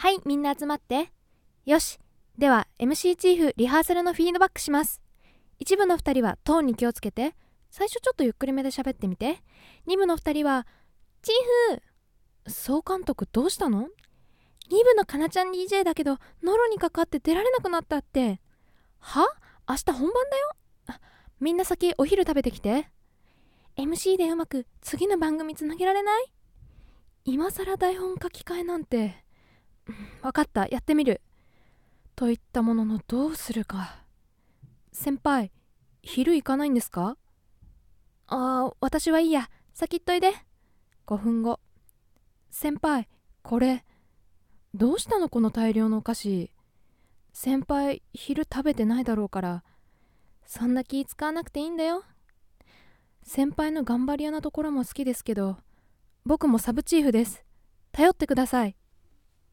はいみんな集まって。よし。では MC チーフリハーサルのフィードバックします。一部の2人はトーンに気をつけて。最初ちょっとゆっくりめで喋ってみて。2部の2人はチーフ総監督どうしたの ?2 部のかなちゃん DJ だけどノロにかかって出られなくなったって。は？明日本番だよ？みんな先お昼食べてきて。MC でうまく次の番組つなげられない？今更台本書き換えなんて。分かったやってみる。と言ったもののどうするか。先輩昼行かないんですか？ああ私はいいや。先行っといで。5分後。先輩これ。どうしたの？この大量のお菓子。先輩昼食べてないだろうから。そんな気使わなくていいんだよ。先輩の頑張り屋なところも好きですけど僕もサブチーフです。頼ってください。